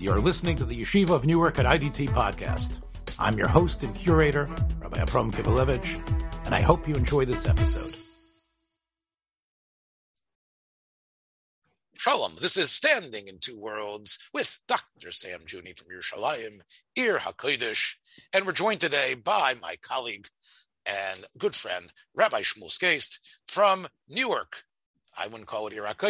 You're listening to the Yeshiva of Newark at IDT podcast. I'm your host and curator, Rabbi Abram Kibalevich, and I hope you enjoy this episode. Shalom, this is Standing in Two Worlds with Dr. Sam Juni from Yerushalayim, Ir HaKodesh, and we're joined today by my colleague and good friend, Rabbi Shmuel Skeist from Newark, I wouldn't call it Iraq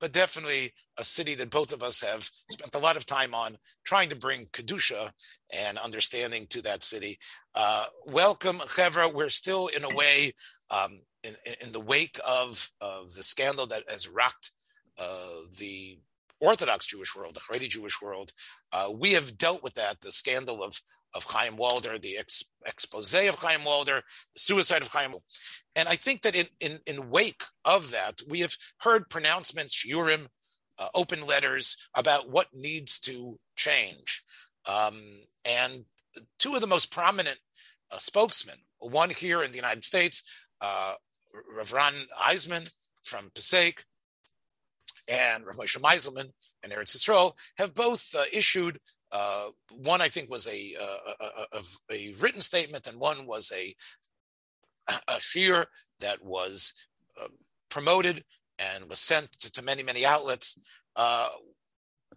but definitely a city that both of us have spent a lot of time on trying to bring Kedusha and understanding to that city. Uh, welcome, Chevra. We're still, in a way, um, in, in, the wake of, of the scandal that has rocked uh, the Orthodox Jewish world, the Haredi Jewish world. Uh, we have dealt with that, the scandal of of Chaim Walder, the ex- expose of Chaim Walder, the suicide of Chaim. And I think that in, in, in wake of that, we have heard pronouncements, Urim, uh, open letters about what needs to change. Um, and two of the most prominent uh, spokesmen, one here in the United States, uh, Ravran Eisman from Passaic, and Rav Moshe Meiselman and Eretz Yisrael have both uh, issued uh, one I think was a, a, a, a, written statement, and one was a a shiur that was uh, promoted and was sent to, to many many outlets uh,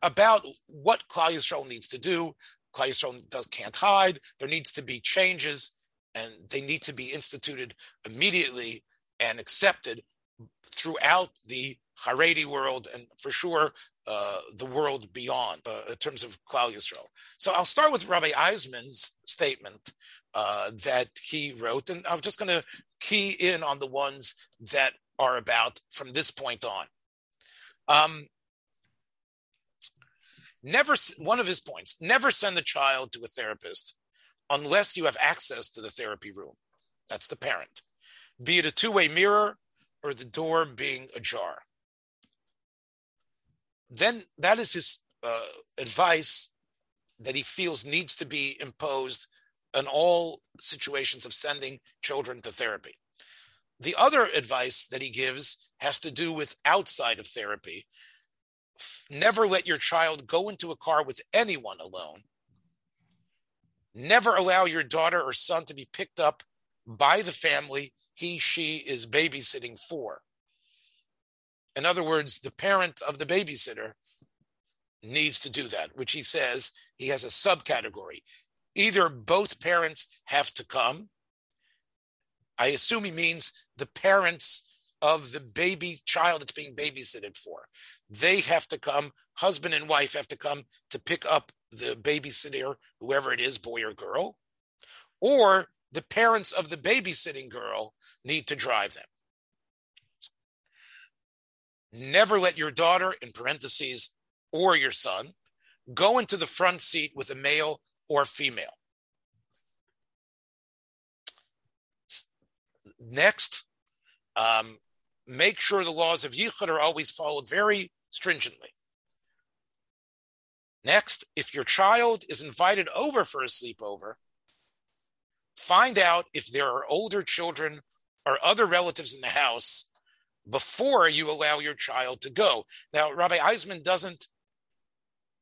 about what Klal Yisrael needs to do. Klal Yisrael does, can't hide. There needs to be changes, and they need to be instituted immediately and accepted throughout the Haredi world, and for sure uh, the world beyond uh, in terms of Klal Yisrael. So I'll start with Rabbi Eisenman's statement uh, that he wrote, and I'm just going to key in on the ones that are about from this point on. Um, never one of his points: never send the child to a therapist unless you have access to the therapy room. That's the parent, be it a two-way mirror or the door being ajar then that is his uh, advice that he feels needs to be imposed in all situations of sending children to therapy. The other advice that he gives has to do with outside of therapy. Never let your child go into a car with anyone alone. Never allow your daughter or son to be picked up by the family he, she is babysitting for. In other words, the parent of the babysitter needs to do that, which he says he has a subcategory. Either both parents have to come. I assume he means the parents of the baby child that's being babysitted for. They have to come, husband and wife have to come to pick up the babysitter, whoever it is, boy or girl, or the parents of the babysitting girl need to drive them. Never let your daughter, in parentheses, or your son, go into the front seat with a male or female. Next, um, make sure the laws of Yichud are always followed very stringently. Next, if your child is invited over for a sleepover, find out if there are older children or other relatives in the house before you allow your child to go. Now, Rabbi Eisenman doesn't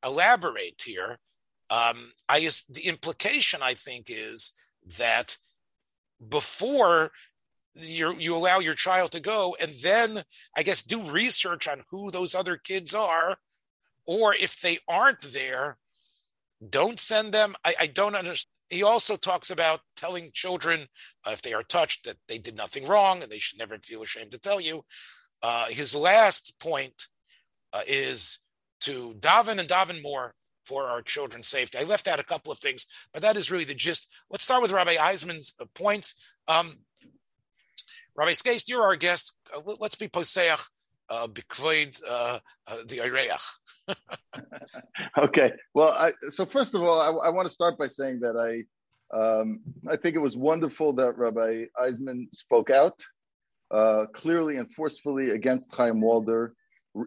elaborate here. Um, I the implication I think is that before you you allow your child to go, and then I guess do research on who those other kids are, or if they aren't there, don't send them. I, I don't understand. He also talks about telling children uh, if they are touched that they did nothing wrong and they should never feel ashamed to tell you. Uh, his last point uh, is to daven and daven more for our children's safety. I left out a couple of things, but that is really the gist. Let's start with Rabbi Eisenman's uh, points. Um, Rabbi Skeist, you're our guest. Uh, let's be poseach uh, uh, uh, the Ireach. okay. Well, I, so first of all, I, I, want to start by saying that I um, I think it was wonderful that Rabbi Eisenman spoke out uh, clearly and forcefully against Chaim Walder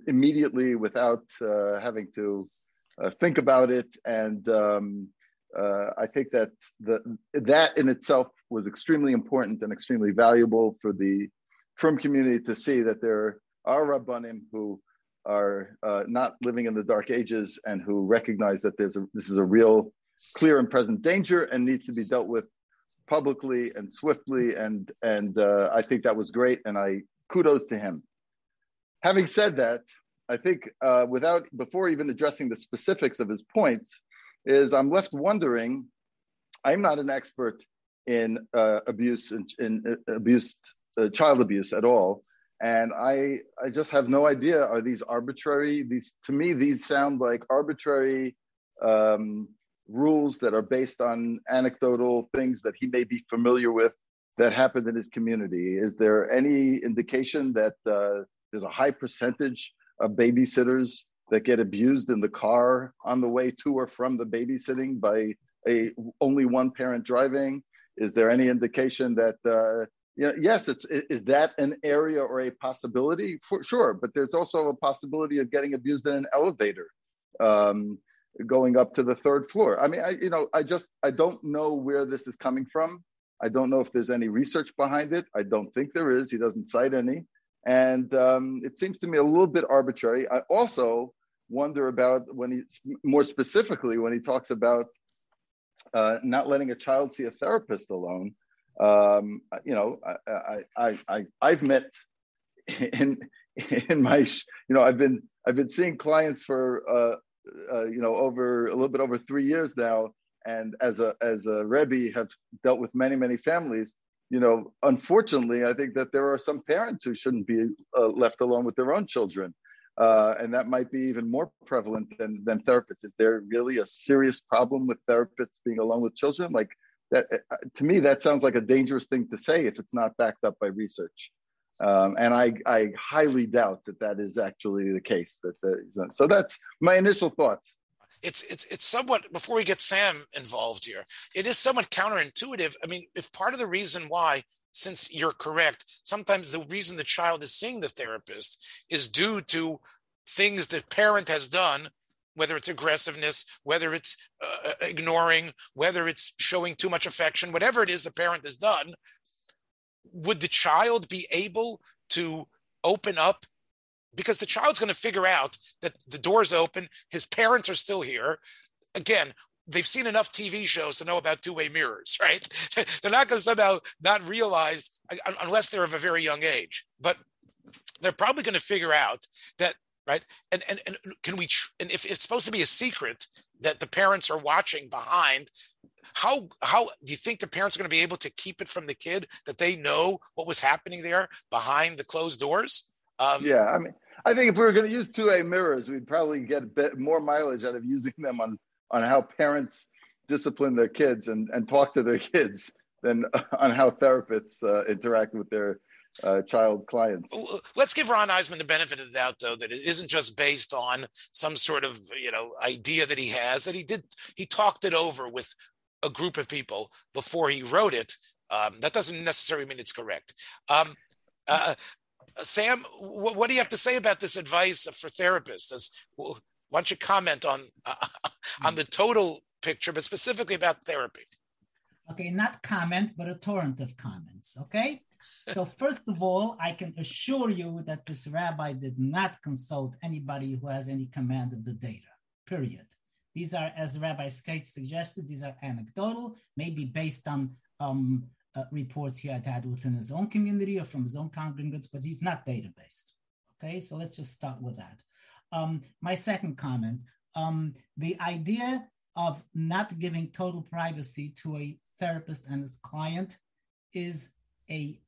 immediately without uh, having to uh, think about it. And um, uh, I think that the, that in itself was extremely important and extremely valuable for the frum community to see that there are rabbanim who are uh, not living in the dark ages and who recognize that there's a, this is a real, clear and present danger and needs to be dealt with publicly and swiftly. And and uh, I think that was great, and I kudos to him. Having said that, I think uh, without before even addressing the specifics of his points, is I'm left wondering. I'm not an expert in uh, abuse in, in uh, abuse, uh, child abuse at all, and I I just have no idea. Are these arbitrary? These to me these sound like arbitrary um, rules that are based on anecdotal things that he may be familiar with that happened in his community. Is there any indication that uh, there's a high percentage of babysitters that get abused in the car on the way to or from the babysitting by a only one parent driving? Is there any indication that uh, know, yes, it's is that an area or a possibility? For sure, but there's also a possibility of getting abused in an elevator, um, going up to the third floor. I mean, I you know, I just I don't know where this is coming from. I don't know if there's any research behind it. I don't think there is. He doesn't cite any. And um, it seems to me a little bit arbitrary. I also wonder about when he, more specifically, when he talks about uh, not letting a child see a therapist alone. Um, you know, I, I, I, I've met in in my, you know, I've been I've been seeing clients for uh, uh, you know over a little bit over three years now, and as a as a rebbe have dealt with many many families. You know unfortunately i think that there are some parents who shouldn't be uh, left alone with their own children. Uh, and that might be even more prevalent than than therapists. Is there really a serious problem with therapists being alone with children? Like that uh, to me that sounds like a dangerous thing to say if it's not backed up by research um, and I, I highly doubt that that is actually the case that the, so that's my initial thoughts it's it's it's somewhat before we get Sam involved here. It is somewhat counterintuitive. I mean, if part of the reason why since you're correct, sometimes the reason the child is seeing the therapist is due to things the parent has done, whether it's aggressiveness, whether it's uh, uh ignoring, whether it's showing too much affection, whatever it is the parent has done. Would the child be able to open up because the child's going to figure out that the door's open, his parents are still here. Again, they've seen enough TV shows to know about two-way mirrors, right? they're not going to somehow not realize unless they're of a very young age, but they're probably going to figure out that, right? And and and can we? And if it's supposed to be a secret that the parents are watching behind, how how do you think the parents are going to be able to keep it from the kid that they know what was happening there behind the closed doors? Um, yeah, I mean, I think if we were going to use two-way mirrors, we'd probably get a bit more mileage out of using them on on how parents discipline their kids and and talk to their kids than on how therapists uh, interact with their uh, child clients. Let's give Ron Eisenman the benefit of the doubt, though, that it isn't just based on some sort of you know idea that he has. That he did he talked it over with a group of people before he wrote it. Um, that doesn't necessarily mean it's correct. Um, uh, Sam, what, what, do you have to say about this advice for therapists? Does, why don't you comment on uh, on the total picture, but specifically about therapy? Okay, not comment, but a torrent of comments. Okay. So first of all, I can assure you that this rabbi did not consult anybody who has any command of the data. Period. These are, as Rabbi Skeist suggested, these are anecdotal, maybe based on um, uh, reports he had had within his own community or from his own congregants, but he's not data based. Okay, so let's just start with that. Um, my second comment um, the idea of not giving total privacy to a therapist and his client is a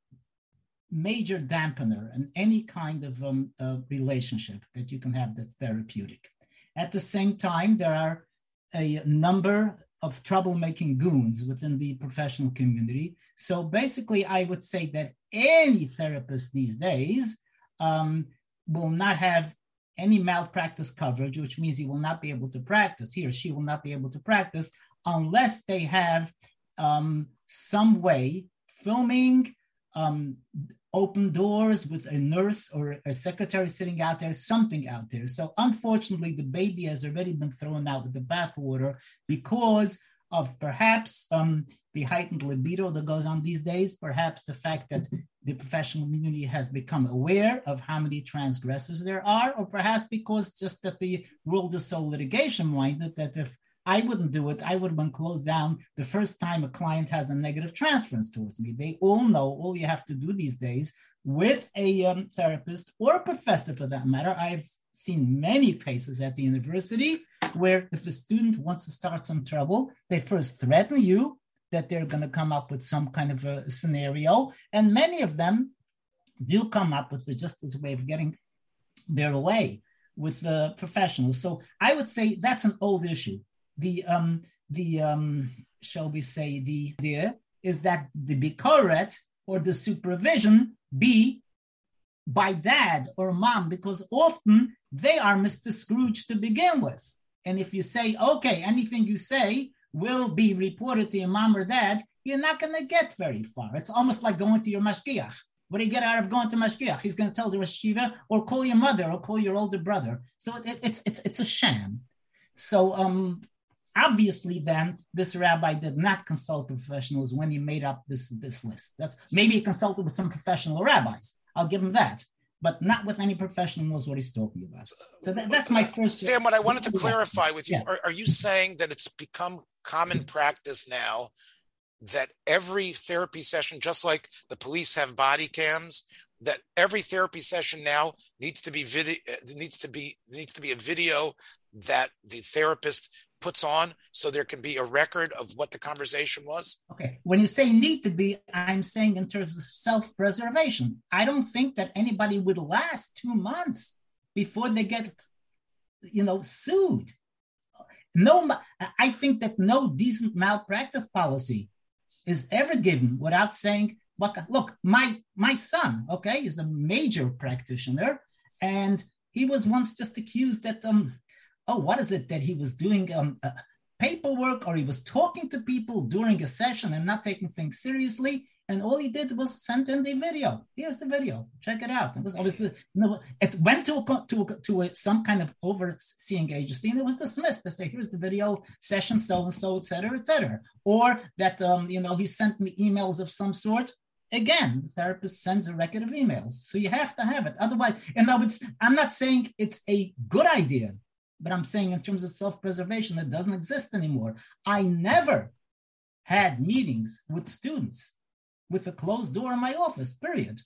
major dampener in any kind of um, uh, relationship that you can have that's therapeutic. At the same time, there are a number of troublemaking goons within the professional community. So basically, I would say that any therapist these days um, will not have any malpractice coverage, which means he will not be able to practice. He or she will not be able to practice unless they have um, some way filming um, open doors with a nurse or a secretary sitting out there, something out there. So unfortunately, the baby has already been thrown out with the bathwater because of perhaps um, the heightened libido that goes on these days, perhaps the fact that the professional community has become aware of how many transgressors there are, or perhaps because just that the world is so litigation minded that if I wouldn't do it, I would have been closed down the first time a client has a negative transference towards me. They all know all you have to do these days with a um, therapist or a professor for that matter. I've seen many cases at the university where if a student wants to start some trouble, they first threaten you that they're going to come up with some kind of a scenario. And many of them do come up with it just as a way of getting their way with the professionals. So I would say that's an old issue. The um, the um, shall we say the idea is that the bikoret or the supervision be by dad or mom because often they are Mr. Scrooge to begin with. And if you say, okay, anything you say will be reported to your mom or dad, you're not going to get very far. It's almost like going to your mashgiach. What do you get out of going to mashgiach? He's going to tell the Rosh or call your mother or call your older brother. So it, it, it's it's it's a sham. So um, obviously, then this rabbi did not consult professionals when he made up this this list. That's maybe he consulted with some professional rabbis. I'll give him that but not with any professional knows what he's talking about. So that, that's my first. Sam, what I wanted to clarify with you yeah. are, are you saying that it's become common practice now that every therapy session, just like the police have body cams, that every therapy session now needs to be video uh, needs to be needs to be a video that the therapist puts on so there can be a record of what the conversation was? Okay. When you say need to be, I'm saying in terms of self preservation. I don't think that anybody would last two months before they get, you know, sued. No, I think that no decent malpractice policy is ever given without saying, look, my my son, okay, is a major practitioner, and he was once just accused that um oh, what is it that he was doing um, uh, paperwork or he was talking to people during a session and not taking things seriously. And all he did was send in the video. Here's the video. Check it out. It was obviously you know, it went to a, to a, to a, some kind of overseeing agency and it was dismissed. They say, here's the video session, so and so, et cetera, et cetera. Or that um, you know he sent me emails of some sort. Again, the therapist sends a record of emails, so you have to have it. Otherwise, and I would, I'm not saying it's a good idea but I'm saying in terms of self-preservation, that doesn't exist anymore. I never had meetings with students with a closed door in my office, period.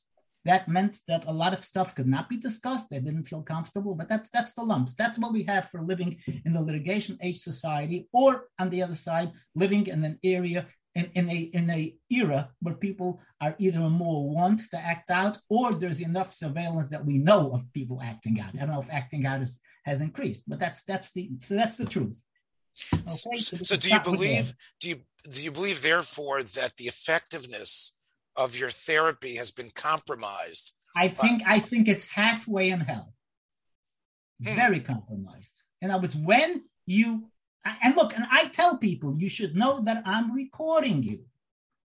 That meant that a lot of stuff could not be discussed. They didn't feel comfortable, but that's that's the lumps. That's what we have for living in the litigation age society, or on the other side, living in an area in, in a in a era where people are either more want to act out or there's enough surveillance that we know of people acting out. I don't know if acting out is, has increased, but that's that's the so that's the truth. Okay, so, so do you believe do you do you believe therefore that the effectiveness of your therapy has been compromised? I think I think it's halfway in hell. Hmm. Very compromised. In other words, when you and look, and I tell people, you should know that I'm recording you.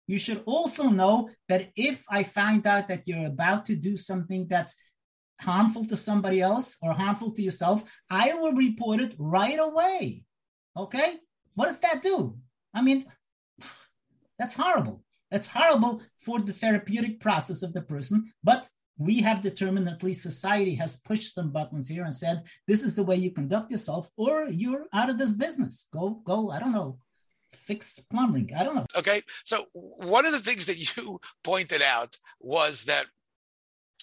You should also know that if I find out that you're about to do something that's harmful to somebody else or harmful to yourself, I will report it right away. Okay? What does that do? I mean, that's horrible. That's horrible for the therapeutic process of the person, but we have determined at least society has pushed some buttons here and said this is the way you conduct yourself or you're out of this business go go i don't know fix plumbing i don't know okay so one of the things that you pointed out was that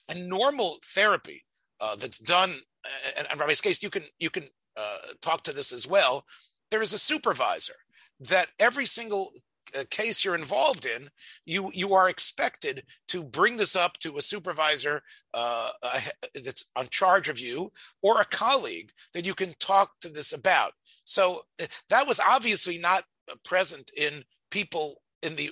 in normal therapy uh, that's done and, and case you can you can uh, talk to this as well there is a supervisor that every single case you're involved in, you you are expected to bring this up to a supervisor uh, uh, that's on charge of you or a colleague that you can talk to this about. So uh, that was obviously not present in people in the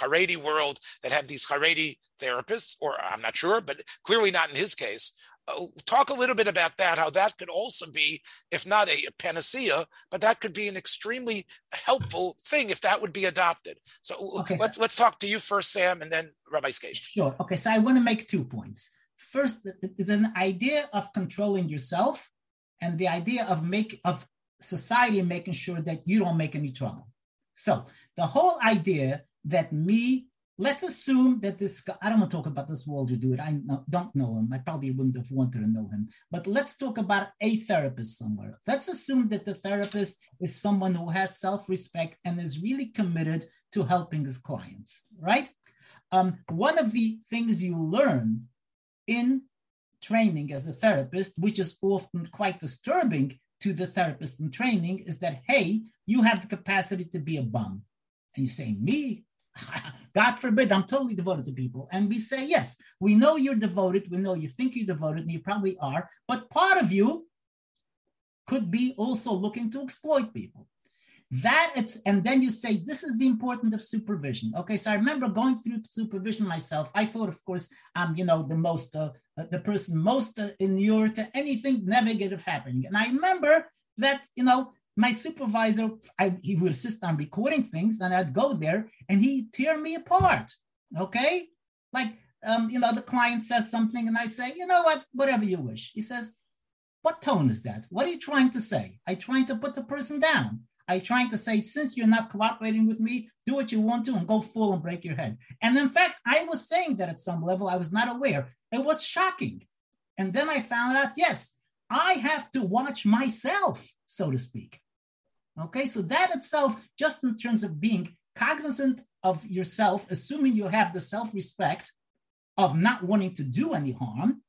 Haredi world that have these Haredi therapists, or I'm not sure, but clearly not in his case. Uh, talk a little bit about that, how that could also be, if not a panacea, but that could be an extremely helpful thing if that would be adopted. So okay, let's so, let's talk to you first, Sam, and then Rabbi Skeist. Sure. Okay, so I want to make two points. First, there's an idea of controlling yourself, and the idea of make of society making sure that you don't make any trouble. So the whole idea that me, let's assume that this guy, I don't want to talk about this Walder dude. I know, I don't know him. I probably wouldn't have wanted to know him. But let's talk about a therapist somewhere. Let's assume that the therapist is someone who has self-respect and is really committed to helping his clients, right? Um, one of the things you learn in training as a therapist, which is often quite disturbing to the therapist in training, is that, hey, you have the capacity to be a bum. And you say, me? God forbid, I'm totally devoted to people. And we say, yes, we know you're devoted. We know you think you're devoted, and you probably are. But part of you could be also looking to exploit people. That it's, and then you say, this is the importance of supervision. Okay, so I remember going through supervision myself. I thought, of course, I'm, you know, the most, uh, the person most uh, inured to anything negative happening. And I remember that, you know, my supervisor, I, he would assist on recording things, and I'd go there and he'd tear me apart. Okay, like um, you know, the client says something, and I say, you know what, whatever you wish. He says, what tone is that? What are you trying to say? I trying to put the person down. I trying to say, since you're not cooperating with me, do what you want to and go full and break your head. And in fact, I was saying that at some level, I was not aware. It was shocking. And then I found out, yes, I have to watch myself, so to speak. Okay, so that itself, just in terms of being cognizant of yourself, assuming you have the self respect of not wanting to do any harm,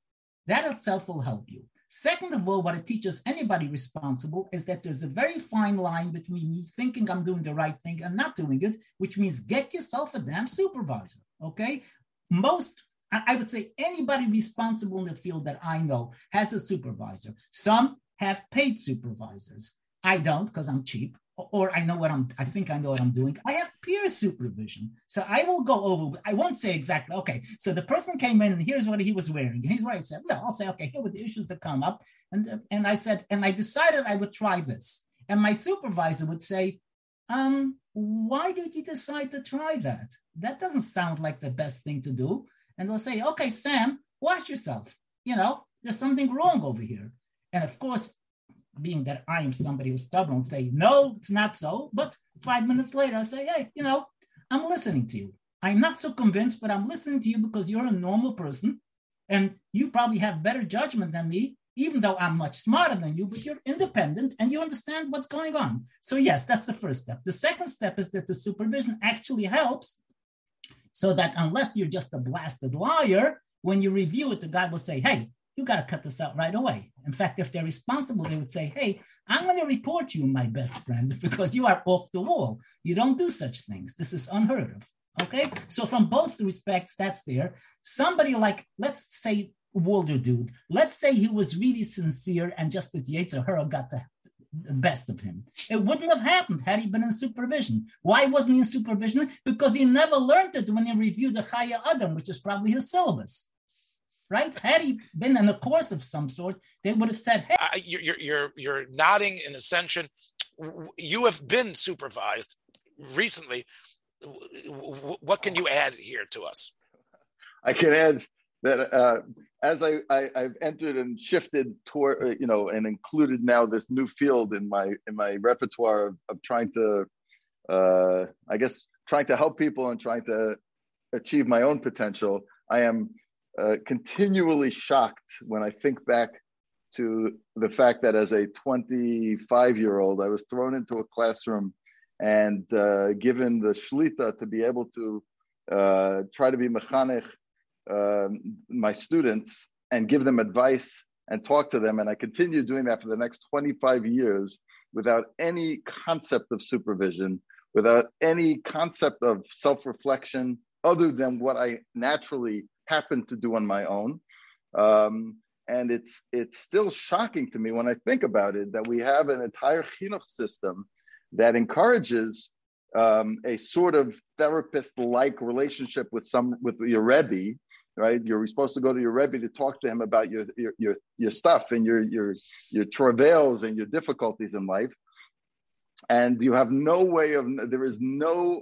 that itself will help you. Second of all, what it teaches anybody responsible is that there's a very fine line between me thinking I'm doing the right thing and not doing it, which means get yourself a damn supervisor. Okay. Most, I would say, anybody responsible in the field that I know has a supervisor. Some have paid supervisors. I don't because I'm cheap, or I know what I'm, I think I know what I'm doing. I have peer supervision. So I will go over, I won't say exactly, okay, so the person came in and here's what he was wearing. And here's what I said. No, I'll say, okay, here were the issues that come up. And, and I said, and I decided I would try this. And my supervisor would say, um, why did you decide to try that? That doesn't sound like the best thing to do. And they'll say, okay, Sam, watch yourself. You know, there's something wrong over here. And of course, being that I am somebody who's stubborn, say, no, it's not so. But five minutes later, I say, hey, you know, I'm listening to you. I'm not so convinced, but I'm listening to you because you're a normal person and you probably have better judgment than me, even though I'm much smarter than you, but you're independent and you understand what's going on. So, yes, that's the first step. The second step is that the supervision actually helps so that unless you're just a blasted liar, when you review it, the guy will say, hey, you got to cut this out right away. In fact, if they're responsible, they would say, hey, I'm going to report you, my best friend, because you are off the wall. You don't do such things. This is unheard of. Okay. So, from both respects, that's there. Somebody like, let's say, Walder dude, let's say he was really sincere and just as Yetzer Hara got the, the best of him. It wouldn't have happened had he been in supervision. Why wasn't he in supervision? Because he never learned it when he reviewed the Chayei Adam, which is probably his syllabus right? Had he been in a course of some sort, they would have said, "Hey, uh, you're you're you're nodding in ascension. You have been supervised recently. What can you add here to us? I can add that uh, as I, I have entered and shifted toward uh, you know and included now this new field in my in my repertoire of, of trying to uh, I guess trying to help people and trying to achieve my own potential. I am uh, continually shocked when I think back to the fact that as a 25 year old, I was thrown into a classroom and uh, given the shlita to be able to uh, try to be mechanech um, my students and give them advice and talk to them. And I continued doing that for the next 25 years without any concept of supervision, without any concept of self reflection, other than what I naturally happened to do on my own. Um, and it's it's still shocking to me when I think about it that we have an entire chinuch system that encourages um, a sort of therapist-like relationship with some with your rebbe, right? You're supposed to go to your rebbe to talk to him about your your your, your stuff and your your your travails and your difficulties in life, and you have no way of there is no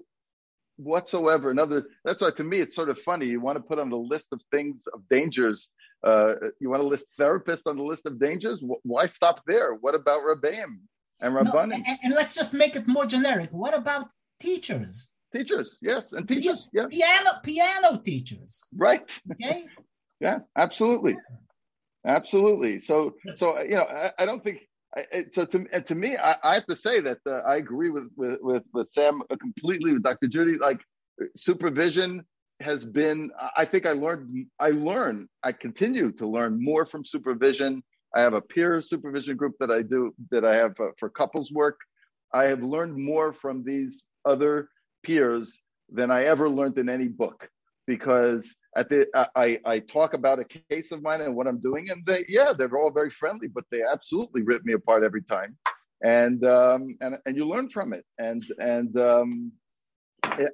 whatsoever. In other words, that's why to me it's sort of funny. You want to put on the list of things of dangers. Uh, you want to list therapists on the list of dangers. Why stop there? What about Rabbeim and Rabbanim? No, and, and, let's just make it more generic. What about Teachers. Teachers, yes, and teachers, yeah. Piano, piano teachers. Right. Okay. yeah, absolutely, absolutely. So, so you know, I, I don't think. So to to me, I, I, have to say that uh, I agree with with with, with Sam completely with Dr. Juni. Like supervision has been. I think I learned. I learn. I continue to learn more from supervision. I have a peer supervision group that I do that I have uh, for couples work. I have learned more from these other peers than I ever learned in any book because at the I, I talk about a case of mine and what I'm doing, and they yeah they're all very friendly, but they absolutely rip me apart every time, and um, and and you learn from it, and and um,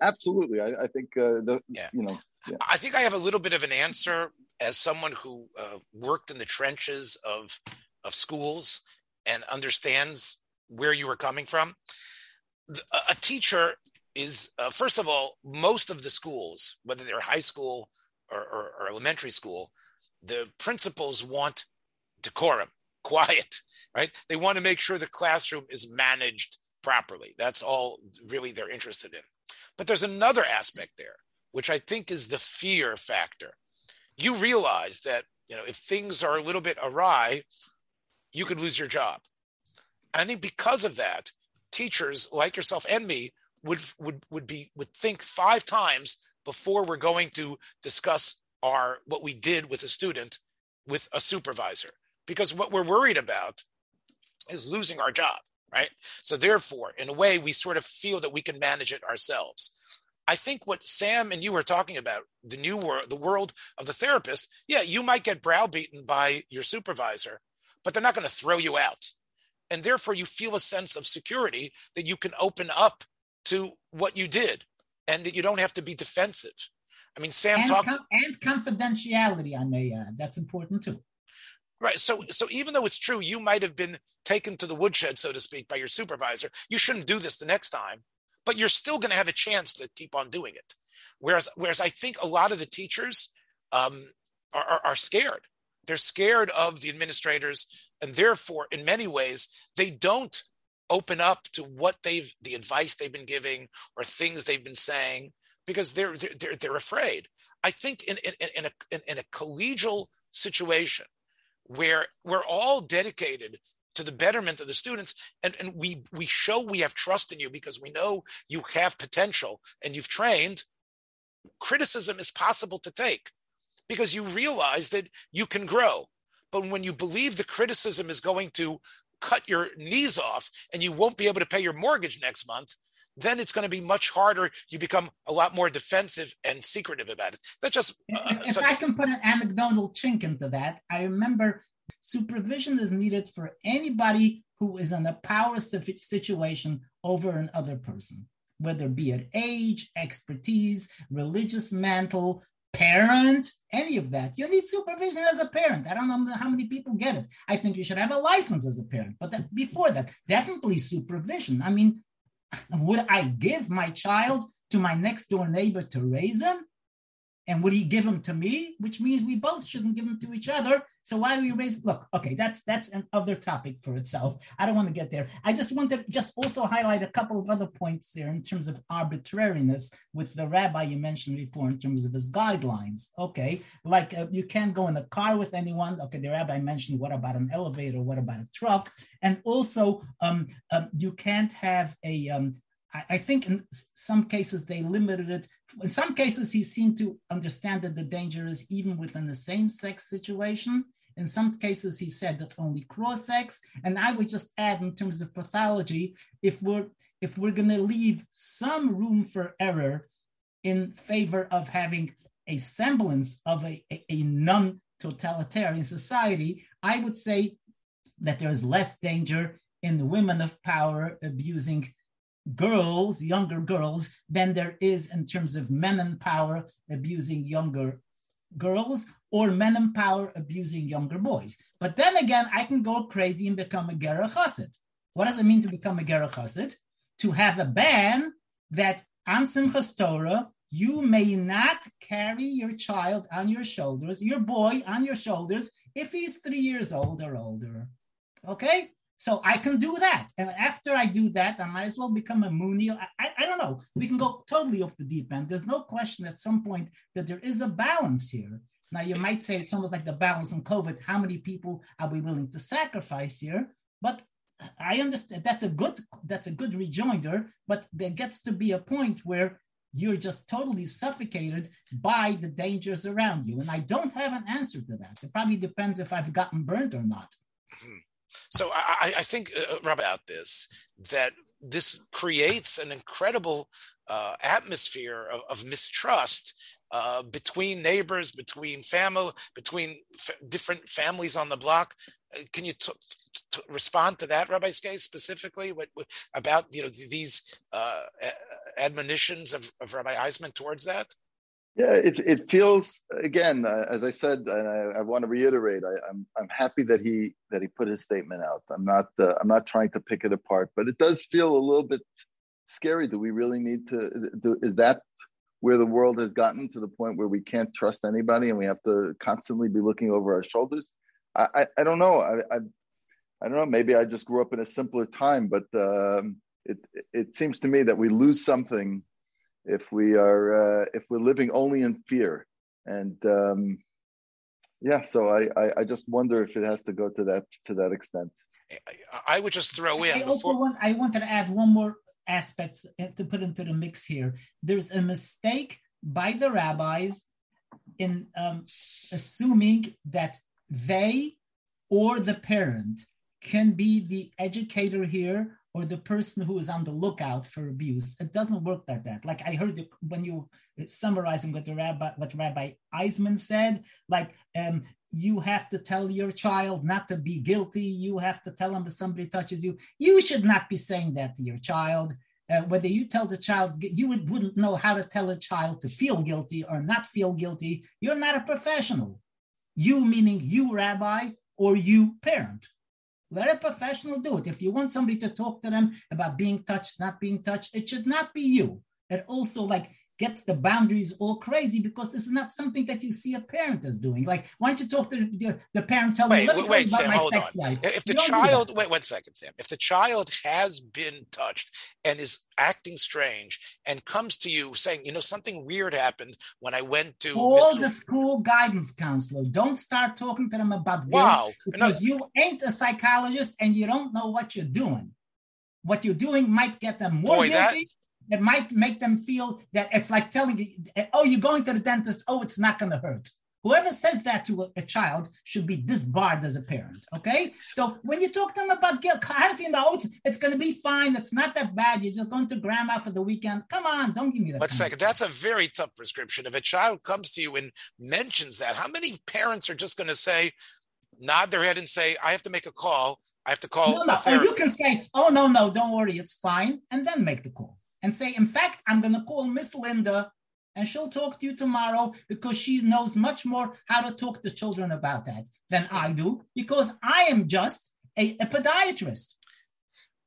absolutely, I, I think uh, the yeah. you know yeah. I think I have a little bit of an answer as someone who uh, worked in the trenches of of schools and understands where you were coming from. A teacher is uh, first of all, most of the schools, whether they're high school or, or, or elementary school, the principals want decorum, quiet, right? They want to make sure the classroom is managed properly. That's all really they're interested in. But there's another aspect there, which I think is the fear factor. You realize that you know if things are a little bit awry, you could lose your job. And I think because of that, teachers like yourself and me would would would be would think five times before we're going to discuss our what we did with a student with a supervisor. Because what we're worried about is losing our job right? So therefore in a way we sort of feel that we can manage it ourselves. I think what sam and you were talking about the new world the world of the therapist yeah you might get browbeaten by your supervisor but they're not going to throw you out. And therefore you feel a sense of security that you can open up to what you did and that you don't have to be defensive. I mean, Sam and talked com- and confidentiality. I may add that's important too. Right. So, so even though it's true, you might have been taken to the woodshed, so to speak, by your supervisor. You shouldn't do this the next time, but you're still going to have a chance to keep on doing it. Whereas, whereas I think a lot of the teachers um, are, are, are scared. They're scared of the administrators, and therefore, in many ways, they don't open up to what they've the advice they've been giving or things they've been saying because they're they're they're afraid. I think in in, in a in, in a collegial situation where we're all dedicated to the betterment of the students and, and we we show we have trust in you because we know you have potential and you've trained criticism is possible to take because you realize that you can grow but when you believe the criticism is going to cut your knees off and you won't be able to pay your mortgage next month, then it's going to be much harder. You become a lot more defensive and secretive about it. That's just. Uh, if I can put an anecdotal chink into that, I remember supervision is needed for anybody who is in a power situation over another person, whether be it age, expertise, religious mantle, parent, any of that. You need supervision as a parent. I don't know how many people get it. I think you should have a license as a parent. But that, before that, definitely supervision. I mean, would I give my child to my next door neighbor to raise him? And would he give them to me? Which means we both shouldn't give them to each other. So why do we raise? Look, okay, that's that's another topic for itself. I don't want to get there. I just want to just also highlight a couple of other points there in terms of arbitrariness with the rabbi you mentioned before in terms of his guidelines. Okay, like uh, you can't go in a car with anyone. Okay, the rabbi mentioned what about an elevator? What about a truck? And also, um, um you can't have a um, I, think in some cases they limited it. In some cases, he seemed to understand that the danger is even within the same sex situation. In some cases, he said that's only cross sex. And I would just add, in terms of pathology, if we're if we're going to leave some room for error in favor of having a semblance of a, a, a non-totalitarian society, I would say that there is less danger in the women of power abusing girls, younger girls, than there is in terms of men in power abusing younger girls or men in power abusing younger boys. But then again, I can go crazy and become a Gerrer Chassid. What does it mean to become a Gerrer Chassid? To have a ban that on Simchas Torah, you may not carry your child on your shoulders, your boy on your shoulders, if he's three years old or older. Okay? So I can do that. And after I do that, I might as well become a Moonie. I, I, I, don't know. We can go totally off the deep end. There's no question at some point that there is a balance here. Now, you might say it's almost like the balance in COVID. How many people are we willing to sacrifice here? But I understand that's a good that's a good rejoinder, but there gets to be a point where you're just totally suffocated by the dangers around you. And I don't have an answer to that. It probably depends if I've gotten burnt or not. Hmm. So I, I think, uh, Rob, about this, that this creates an incredible uh, atmosphere of, of mistrust uh, between neighbors, between family, between f- different families on the block. Uh, can you t- t- respond to that, Rabbi Skeist, specifically what, what, about you know these uh, admonitions of, of Rabbi Eisenman towards that? Yeah, it it feels again, uh, as I said, and I, I want to reiterate, I, am I'm, I'm happy that he that he put his statement out. I'm not uh, I'm not trying to pick it apart, but it does feel a little bit scary. Do we really need to? Do, is that where the world has gotten to the point where we can't trust anybody and we have to constantly be looking over our shoulders? I I, I don't know. I, I I don't know. Maybe I just grew up in a simpler time, but um, it it seems to me that we lose something if we are uh, if we're living only in fear. And um, yeah so I, I, I just wonder if it has to go to that to that extent. I would just throw in i also before... want i wanted to add one more aspect to put into the mix here. There's a mistake by the rabbis in um, assuming that they or the parent can be the educator here or the person who is on the lookout for abuse. It doesn't work like that. Like I heard when you summarizing what the rabbi, what Rabbi Eisenman said, like um, you have to tell your child not to be guilty. You have to tell them if somebody touches you. You should not be saying that to your child. Uh, whether you tell the child, you would, wouldn't know how to tell a child to feel guilty or not feel guilty. You're not a professional. You meaning you, rabbi, or you, parent. Let a professional do it. If you want somebody to talk to them about being touched, not being touched, it should not be you. It also like gets the boundaries all crazy because this is not something that you see a parent is doing. Like, why don't you talk to the, the parent, tell wait, them, wait, wait, Sam, hold on. Life. If the child, wait one second, Sam. If the child has been touched and is acting strange and comes to you saying, you know, something weird happened when I went to call Mr. the school guidance counselor. Don't start talking to them about wow. because no. you ain't a psychologist and you don't know what you're doing. What you're doing might get them more Boy, guilty. That it might make them feel that it's like telling you, oh, you're going to the dentist. Oh, it's not going to hurt. Whoever says that to a, a, child should be disbarred as a parent. Okay. So when you talk to them about guilt, how does he know oh, it's, it's going to be fine? It's not that bad. You're just going to grandma for the weekend. Come on, don't give me that. One second. That's a very tough prescription. If a child comes to you and mentions that, how many parents are just going to say, nod their head and say, I have to make a call. I have to call. No, no. Or you can say, oh, no, no, don't worry. It's fine. And then make the call and say, in fact, I'm going to call Miss Linda and she'll talk to you tomorrow because she knows much more how to talk to children about that than I do because I am just a, a podiatrist.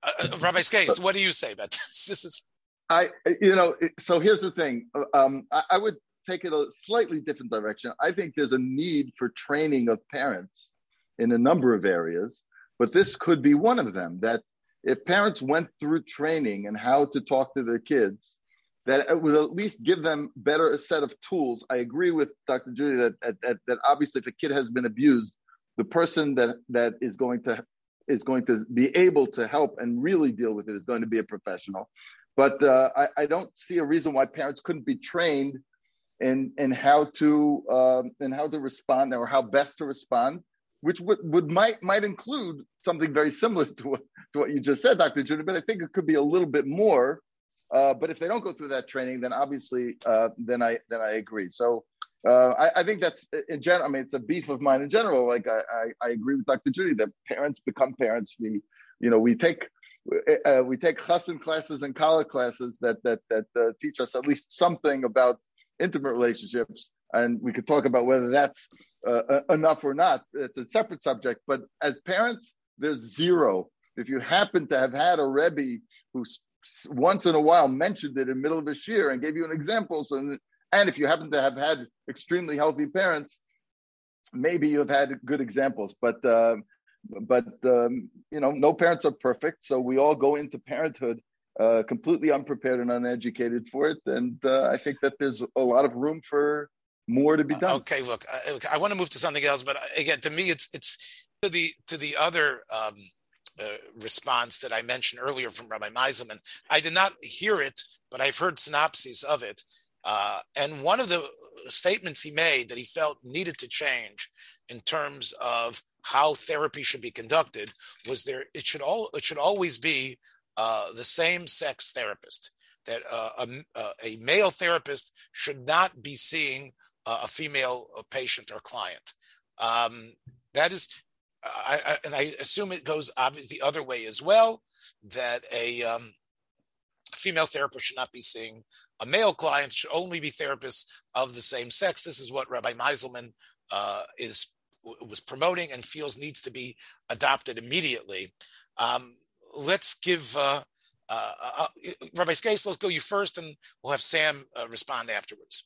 Uh, uh Rabbi Skeist, what do you say about this? This is. I, you know, so here's the thing. Um, I, I would take it a slightly different direction. I think there's a need for training of parents in a number of areas, but this could be one of them. That if parents went through training and how to talk to their kids, that it would at least give them better a set of tools. I agree with Dr. Juni that, that, that obviously if a kid has been abused, the person that that is going to is going to be able to help and really deal with it is going to be a professional. But uh, I, I, don't see a reason why parents couldn't be trained in in how to um, in how to respond or how best to respond which would, would might might include something very similar to what, to what you just said, Dr. Juni, but I think it could be a little bit more. Uh, but if they don't go through that training, then obviously, uh, then I then I agree. So uh, I, I, think that's in general. I mean, it's a beef of mine in general. Like I, I, I agree with Dr. Juni that parents become parents. We, you know, we take uh, we take chassan classes and kallah classes that that that uh, teach us at least something about intimate relationships, and we could talk about whether that's uh, uh, enough or not. It's a separate subject. But as parents, there's zero. If you happen to have had a Rebbe who once in a while mentioned it in the middle of a shiur and gave you an example, so, and if you happen to have had extremely healthy parents, maybe you have had good examples. But uh, but um, you know, no parents are perfect, so we all go into parenthood uh, completely unprepared and uneducated for it. And uh, I think that there's a lot of room for more to be done. okay, look, I, I want to move to something else, but uh, again, to me, it's it's to the to the other um, uh, response that I mentioned earlier from Rabbi Meiselman. I did not hear it, but I've heard synopses of it. Uh, and one of the statements he made that he felt needed to change in terms of how therapy should be conducted was there it should all it should always be uh, the same sex therapist that uh, a, uh, a, male therapist should not be seeing uh, a female uh, patient or client um, that is I, I, and I assume it goes the other way as well that a um, female therapist should not be seeing a male client should only be therapists of the same sex. This is what Rabbi Meiselman uh, is was promoting and feels needs to be adopted immediately. Um, let's give uh, uh, uh Rabbi Skeist, let's go you first, and we'll have Sam uh, respond afterwards.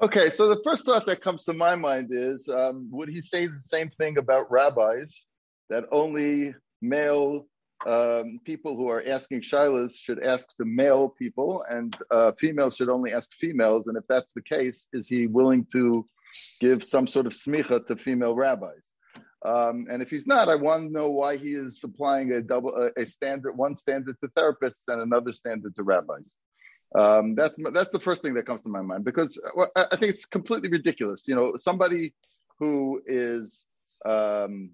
Okay, so the first thought that comes to my mind is um, would he say the same thing about rabbis that only male um, people who are asking shilas should ask the male people, and uh, females should only ask females. And if that's the case, is he willing to give some sort of smicha to female rabbis? Um, and if he's not, I want to know why he is supplying a double a, a standard one standard to therapists and another standard to rabbis. Um, that's that's the first thing that comes to my mind because I, I think it's completely ridiculous. You know, somebody who is um,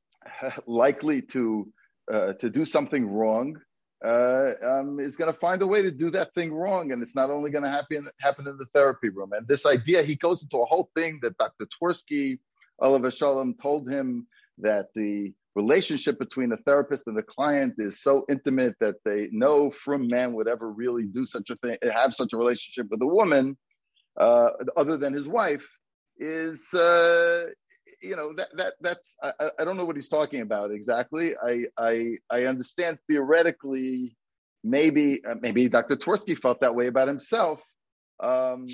likely to uh, to do something wrong uh, um, is going to find a way to do that thing wrong, and it's not only going to happen happen in the therapy room. And this idea, he goes into a whole thing that Dr. Twerski, alav hashalom, told him that the relationship between the therapist and the client is so intimate that they know frum man would ever really do such a thing, have such a relationship with a woman, uh, other than his wife, is uh, you know that that that's I, I don't know what he's talking about exactly. I I I understand theoretically, maybe uh, maybe Dr. Twerski felt that way about himself. Um,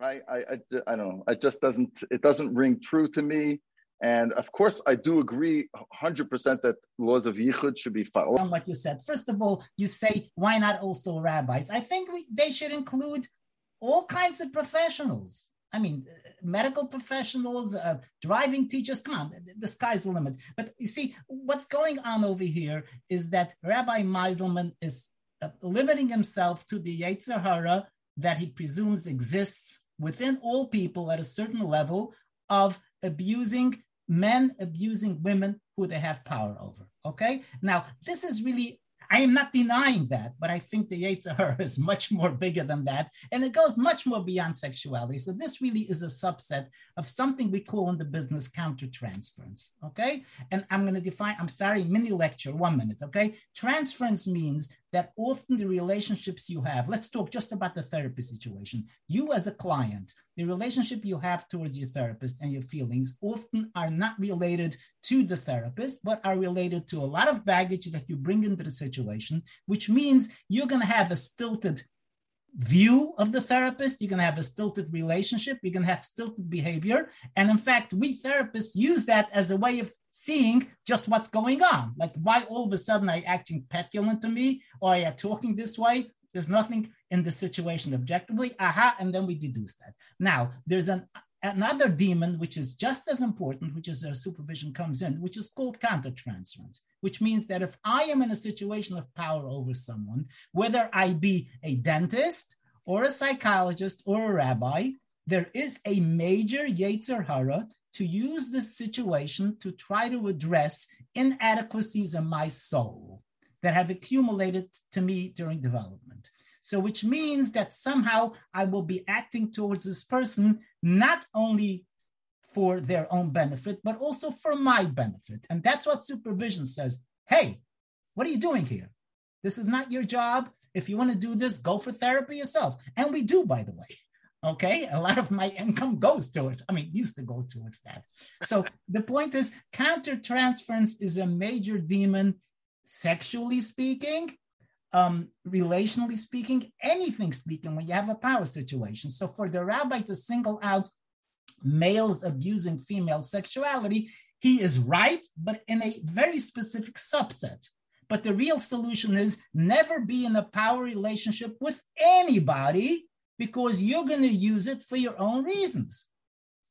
I, I I I don't know. It just doesn't it doesn't ring true to me. And of course, I do agree 100% that laws of yichud should be followed. On what you said, first of all, you say why not also rabbis? I think we, they should include all kinds of professionals. I mean, medical professionals, uh, driving teachers, come on, the, the sky's the limit. But you see, what's going on over here is that Rabbi Meiselman is uh, limiting himself to the Yetzer that he presumes exists within all people at a certain level of abusing men, abusing women who they have power over. Okay. Now, this is really I am not denying that, but I think the Yetzer Hara is much more bigger than that, and it goes much more beyond sexuality. So this really is a subset of something we call in the business countertransference. Okay, and I'm going to define. I'm sorry, mini lecture, one minute. Okay, transference means that often the relationships you have. Let's talk just about the therapy situation. You as a client the relationship you have towards your therapist and your feelings often are not related to the therapist, but are related to a lot of baggage that you bring into the situation, which means you're going to have a stilted view of the therapist, you're going to have a stilted relationship, you're going to have stilted behavior. And in fact, we therapists use that as a way of seeing just what's going on. Like, why all of a sudden are you acting petulant to me or are you talking this way? There's nothing in the situation objectively. Aha, and then we deduce that. Now, there's an another demon which is just as important, which is where supervision comes in, which is called countertransference, which means that if I am in a situation of power over someone, whether I be a dentist or a psychologist or a rabbi, there is a major Yetzer Hara to use this situation to try to address inadequacies in my soul that have accumulated to me during development. So, which means that somehow I will be acting towards this person not only for their own benefit, but also for my benefit. And that's what supervision says. Hey, what are you doing here? This is not your job. If you want to do this, go for therapy yourself. And we do, by the way. Okay. A lot of my income goes towards, I mean, used to go towards that. So the point is, countertransference is a major demon sexually speaking, um, relationally speaking, anything speaking, when you have a power situation. So for the rabbi to single out males abusing female sexuality, he is right, but in a very specific subset. But the real solution is never be in a power relationship with anybody because you're going to use it for your own reasons.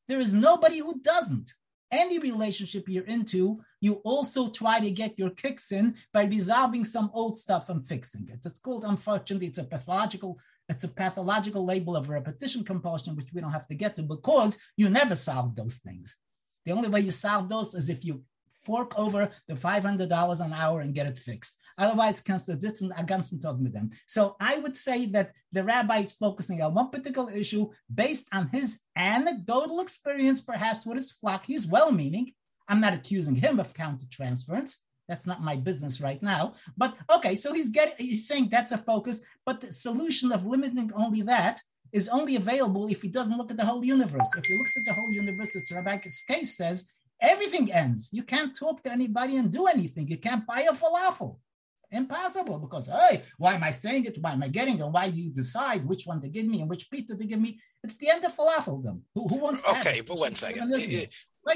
There is nobody who doesn't. Any relationship you're into, you also try to get your kicks in by resolving some old stuff and fixing it. It's called, unfortunately, it's a pathological, it's a pathological label of repetition compulsion, which we don't have to get to because you never solve those things. The only way you solve those is if you fork over the $500 an hour and get it fixed. Otherwise, kannst du sitzen den ganzen them. So I would say that the rabbi is focusing on one particular issue based on his anecdotal experience, perhaps with his flock. He's well-meaning. I'm not accusing him of countertransference. That's not my business right now. But okay, so he's getting he's saying that's a focus, but the solution of limiting only that is only available if he doesn't look at the whole universe. If he looks at the whole universe, it's Rabbi case says everything ends. You can't talk to anybody and do anything. You can't buy a falafel. Impossible because hey, why am I saying it? Why am I getting it? Why do you decide which one to give me and which pizza to give me? It's the end of falafel. Them. Who, who wants? Okay, but one second.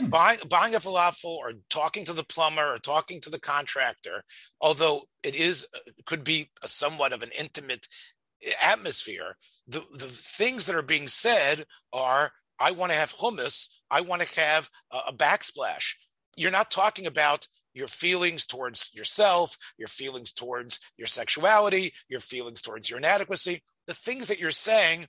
Buying, buying a falafel or talking to the plumber or talking to the contractor, although it is uh, could be a somewhat of an intimate uh, atmosphere, the, the things that are being said are I want to have hummus, I want to have a, backsplash. You're not talking about your feelings towards yourself, your feelings towards your sexuality, your feelings towards your inadequacy. The things that you're saying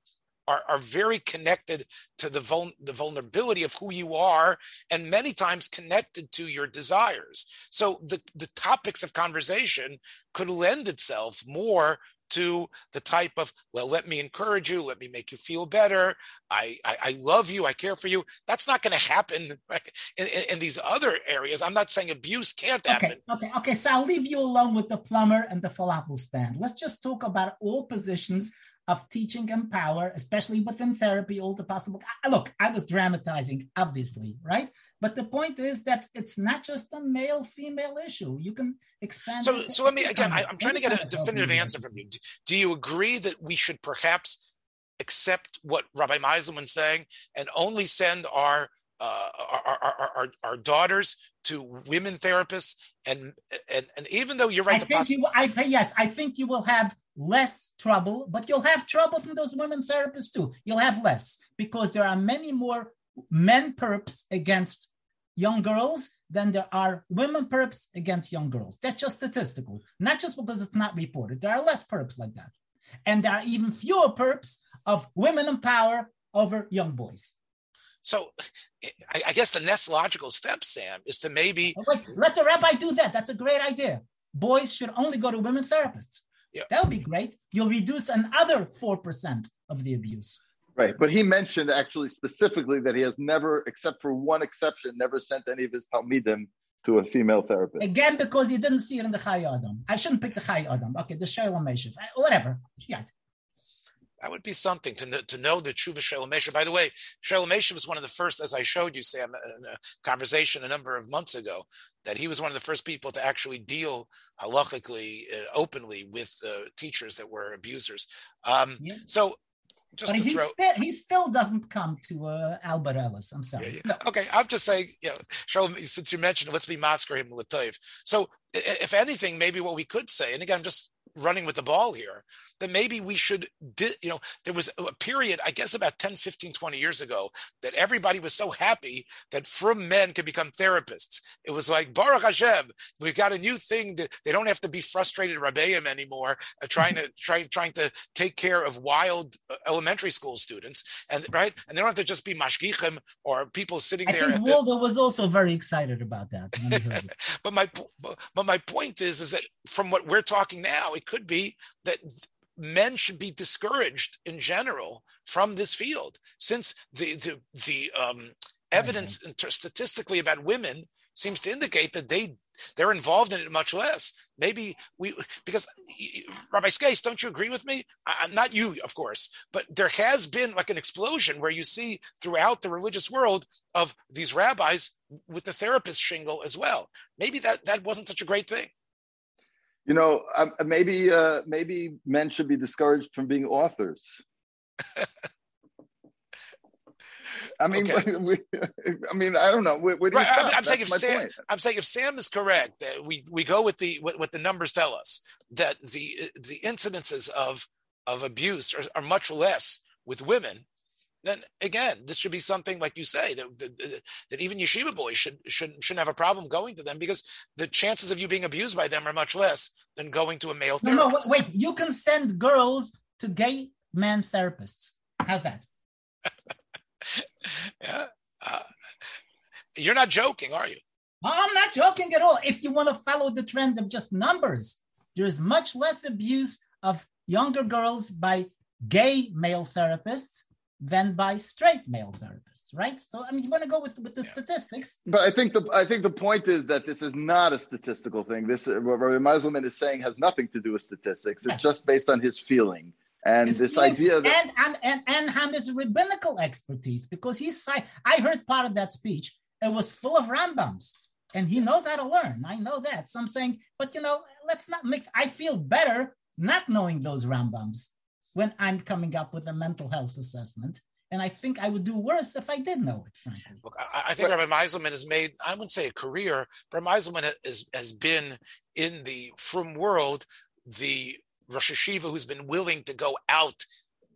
are, are very connected to the, vul- the vulnerability of who you are and many times connected to your desires. So the, the topics of conversation could lend itself more to the type of well let me encourage you let me make you feel better i i, I love you i care for you that's not going to happen in, in, in, these other areas i'm not saying abuse can't happen okay okay okay so i'll leave you alone with the plumber and the falafel stand let's just talk about all positions of teaching and power, especially within therapy, all the possible. Look, I was dramatizing, obviously, right? But the point is that it's not just a male female issue. You can expand. So, so let me again. I, am trying to get a definitive answer from you. Do you agree that we should perhaps accept what Rabbi Meiselman saying and only send our uh, our, our, our, our, daughters to women therapists and and and even though you're right, I think poss- you, I, yes, I think you will have less trouble, but you'll have trouble from those women therapists too. You'll have less because there are many more men perps against young girls than there are women perps against young girls. That's just statistical, not just because it's not reported. There are less perps like that. And there are even fewer perps of women in power over young boys. So I, guess the next logical step, Sam, is to maybe wait, let the rabbi do that. That's a great idea. Boys should only go to women therapists. Yeah. That would be great. You'll reduce another 4% of the abuse. Right. But he mentioned actually specifically that he has never, except for one exception, never sent any of his Talmidim to a female therapist. Again, because he didn't see it in the Chai Adam. I shouldn't pick the Chai Adam. Okay, the Shoel U'Meshiv. Uh, whatever. Yeah. That would be something to know, to know the Tshuva Shalom By the way, Shalom was one of the first, as I showed you, Sam, in a conversation a number of months ago, that he was one of the first people to actually deal halachically, uh, openly with uh, teachers that were abusers. Um, yeah. So just but he, throw... still, he still doesn't come to uh, Albert Ellis. I'm sorry. Yeah, yeah. No. Okay, I'm just saying, you know, show me, since you mentioned, let's be masker him with So, if anything, maybe what we could say, and again, I'm just running with the ball here, that maybe we should, di- you know, there was a period, I guess about 10, 15, 20 years ago, that everybody was so happy that frum men could become therapists. It was like, Baruch Hashem, we've got a new thing that they don't have to be frustrated Rabbeim anymore, uh, trying to, try, trying to take care of wild uh, elementary school students. And right. And they don't have to just be mashgichim or people sitting I there. Think Walder the, was also very excited about that. but my, but my point is, is that from what we're talking now, it could be that men should be discouraged in general from this field since the the the um, evidence mm-hmm. statistically about women seems to indicate that they they're involved in it much less. Maybe we because Rabbi Skeist, don't you agree with me? I, not you, of course, but there has been like an explosion where you see throughout the religious world of these rabbis with the therapist shingle as well. Maybe that that wasn't such a great thing. You know, um, maybe uh, maybe men should be discouraged from being authors. I mean, okay. we, I mean, I don't know. Where, where do right, I'm, I'm saying if Sam, point. I'm saying if Sam is correct, that we we go with the what, what the numbers tell us that the the incidences of of abuse are, are much less with women then again, this should be something like you say that, that, that even yeshiva boys should should shouldn't have a problem going to them because the chances of you being abused by them are much less than going to a male therapist. No, no, wait. You can send girls to gay man therapists. How's that? yeah, uh, you're not joking, are you? I'm not joking at all. If you want to follow the trend of just numbers, there's much less abuse of younger girls by gay male therapists than by straight male therapists, right? So I mean, you want to go with with the statistics. But I think the I think the point is that this is not a statistical thing. This what Rabbi Meiselman is saying has nothing to do with statistics. It's just based on his feeling. And his this idea that and and and, and his rabbinical expertise, because he's I heard part of that speech. It was full of Rambams, and he knows how to learn. I know that. So I'm saying, but you know, let's not mix. I feel better not knowing those Rambams when I'm coming up with a mental health assessment. And I think I would do worse if I did know it, frankly. Look, I, I think but, Rabbi Meiselman has made, I wouldn't say a career, but Rabbi Meiselman has, has been in the frum world the Rosh Yeshiva who's been willing to go out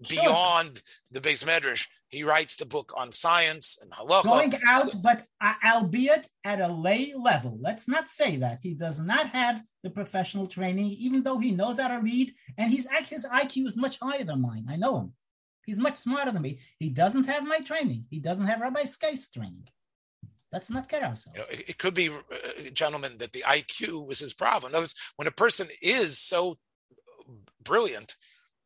sure. beyond the beis medrash he writes the book on science and halacha. Going out, so, but uh, albeit at a lay level. Let's not say that he does not have the professional training, even though he knows how to read, and he's his IQ is much higher than mine. I know him. He's much smarter than me. He doesn't have my training. He doesn't have Rabbi Skeist's training. Let's not kid ourselves. You know, it, it, could be, uh, gentlemen, that the IQ was his problem. In other words, when a person is so brilliant,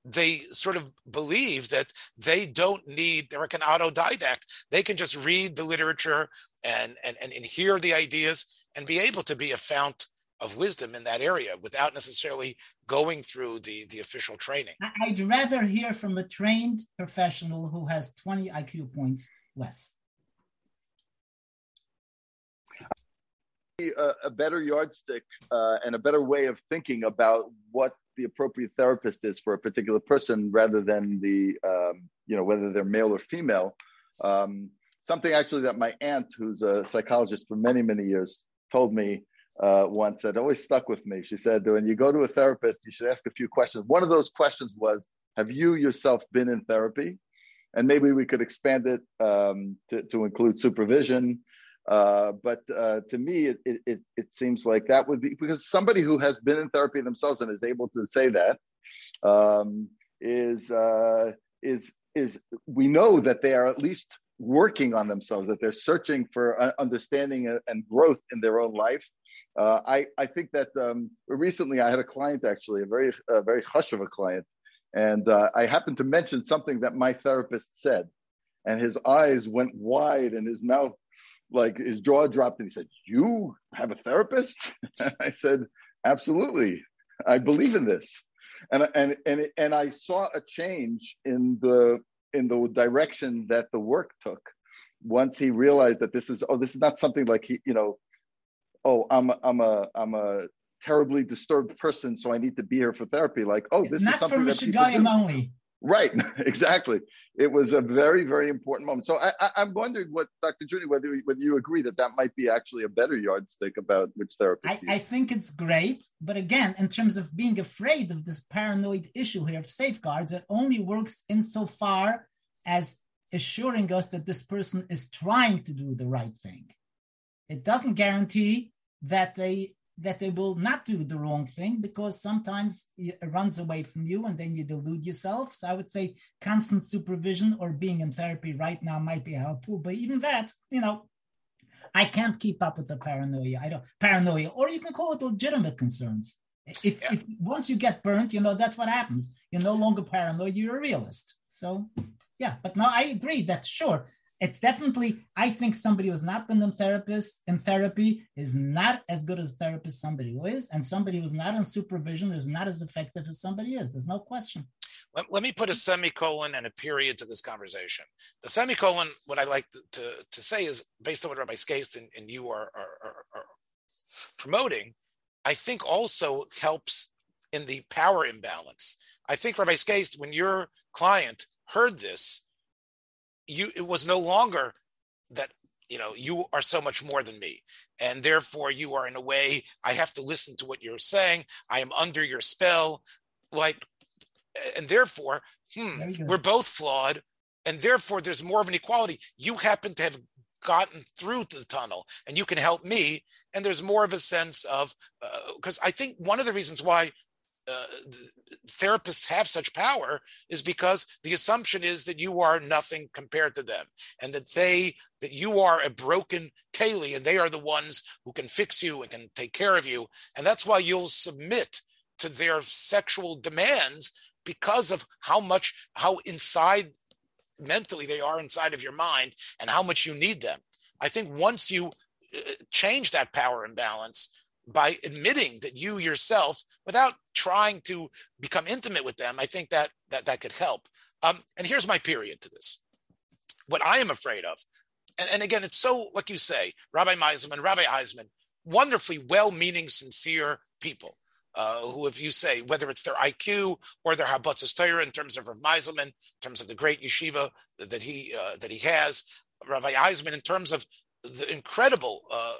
they sort of believe that they don't need they're like an autodidact. They can just read the literature and, and and and hear the ideas and be able to be a fount of wisdom in that area without necessarily going through the the official training. I'd rather hear from a trained professional who has 20 iq points less. A, a better yardstick uh, and a better way of thinking about what the appropriate therapist is for a particular person rather than the um, you know whether they're male or female. Um, something actually that my aunt who's a psychologist for many many years told me uh, once that always stuck with me. She said when you go to a therapist you should ask a few questions. One of those questions was have you yourself been in therapy? And maybe we could expand it um, to, to include supervision uh, but uh, to me, it, it, it seems like that would be because somebody who has been in therapy themselves and is able to say that um, is uh, is is we know that they are at least working on themselves, that they're searching for uh, understanding and growth in their own life. Uh, I I think that um, recently I had a client actually, a very a very hush of a client, and I happened to mention something that my therapist said, and his eyes went wide and his mouth like his jaw dropped and he said, You have a therapist? I said, Absolutely. I believe in this. And and and and I saw a change in the in the direction that the work took once he realized that this is oh this is not something like he you know oh I'm a, I'm a I'm a terribly disturbed person so I need to be here for therapy like oh this not is something for Michigan only Right, exactly. It was a very, very important moment. So I, I, am wondering what Dr. Juni, whether whether you agree that that might be actually a better yardstick about which therapy. I, I, think it's great, but again, in terms of being afraid of this paranoid issue here of safeguards, it only works insofar as assuring us that this person is trying to do the right thing. It doesn't guarantee that they that they will not do the wrong thing because sometimes it runs away from you and then you delude yourself. So I would say constant supervision or being in therapy right now might be helpful. But even that, you know, I can't keep up with the paranoia. I don't paranoia, or you can call it legitimate concerns. If, yeah. if once you get burnt, you know that's what happens. You're no longer paranoid. You're a realist. So yeah, but no, I agree that sure it's definitely i think somebody who's not been in therapist in therapy is not as good as therapist somebody who is and somebody who's not in supervision is not as effective as somebody is. There's no question. Let, let me put a semicolon and a period to this conversation. The semicolon what i like to, to, to say is based on what rabbi Skeist and, and you are, are, are, are promoting i think also helps in the power imbalance. I think rabbi Skeist when your client heard this you it was no longer that you know you are so much more than me. And therefore you are in a way i have to listen to what you're saying. I am under your spell. Like and therefore hmm, we're both flawed. And therefore there's more of an equality. You happen to have gotten through to the tunnel and you can help me. And there's more of a sense of because uh, i think one of the reasons why uh, therapists have such power is because the assumption is that you are nothing compared to them and that they that you are a broken keli and they are the ones who can fix you and can take care of you. And that's why you'll submit to their sexual demands because of how much how inside mentally they are inside of your mind and how much you need them. I think once you uh, change that power imbalance by admitting that you yourself, without trying to become intimate with them, I think that that that could help. Um, and here's my period to this. What I am afraid of, and, and again, it's so like you say, Rabbi Meiselman, Rabbi Eisenman, wonderfully well-meaning, sincere people. Uh, who, if you say whether it's their IQ or their Harbatzas Torah in terms of Rav Meiselman, in terms of the great yeshiva that he uh, that he has, Rabbi Eisenman in terms of the incredible uh,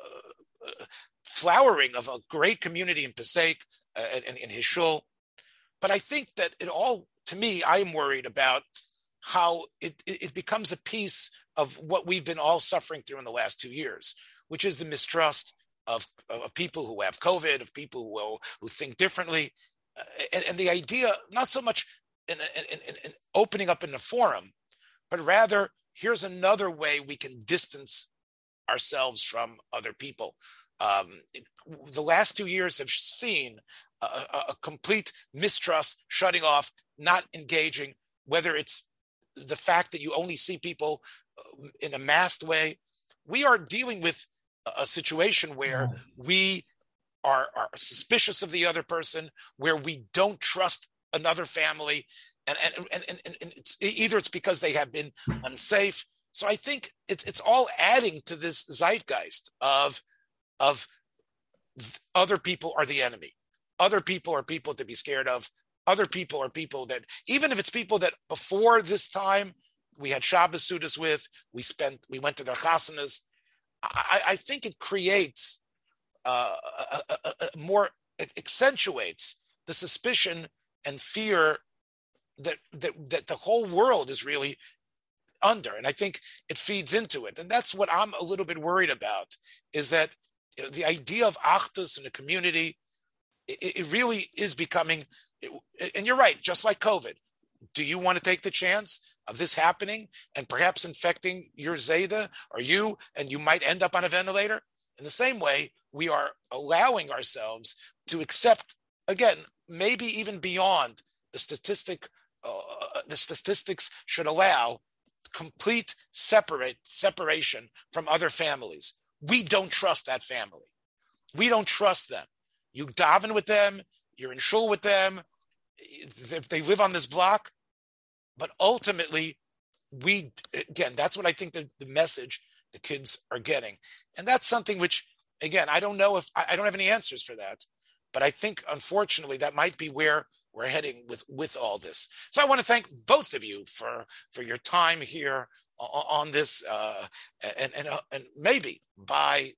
flowering of a great community in Passaic uh, in, in his shul. But I think that it all, to me, I am worried about how it, it becomes a piece of what we've been all suffering through in the last two years, which is the mistrust of, of people who have COVID, of people who, who think differently. Uh, and, and, the idea, not so much in, in, in opening up in the forum, but rather here's another way we can distance ourselves from other people. Um, the last two years have seen a, a, complete mistrust, shutting off, not engaging, whether it's the fact that you only see people uh, in a masked way. We are dealing with a situation where we are, are suspicious of the other person, where we don't trust another family, and and, and, and, and it's, either it's because they have been unsafe. So I think it's it's all adding to this zeitgeist of of other people are the enemy. Other people are people to be scared of. Other people are people that, even if it's people that before this time we had Shabbos Sudas with, we spent, we went to their chasanas. I, I think it creates uh, a, a, a more accentuates the suspicion and fear that, that that the whole world is really under and i think it feeds into it and that's what i'm a little bit worried about is that the idea of achdus in the community, it, it really is becoming, and you're right, just like COVID. Do you want to take the chance of this happening and perhaps infecting your Zeta or you, and you might end up on a ventilator? In the same way, we are allowing ourselves to accept, again, maybe even beyond the statistic, uh, the statistics should allow complete separate separation from other families we don't trust that family. We don't trust them. You daven with them, you're in shul with them, if they live on this block. But ultimately, we, again, that's what I think the, the message the kids are getting. And that's something which, again, I don't know if I don't have any answers for that. But I think, unfortunately, that might be where we're heading with with all this. So I want to thank both of you for for your time here on this, uh, and and uh, and maybe by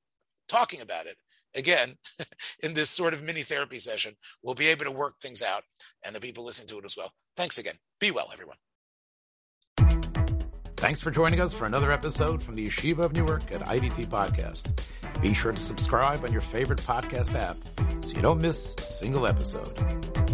talking about it again in this sort of mini therapy session, we'll be able to work things out, and the people listen to it as well. Thanks again. Be well, everyone. Thanks for joining us for another episode from the Yeshiva of Newark at IDT Podcast. Be sure to subscribe on your favorite podcast app so you don't miss a single episode.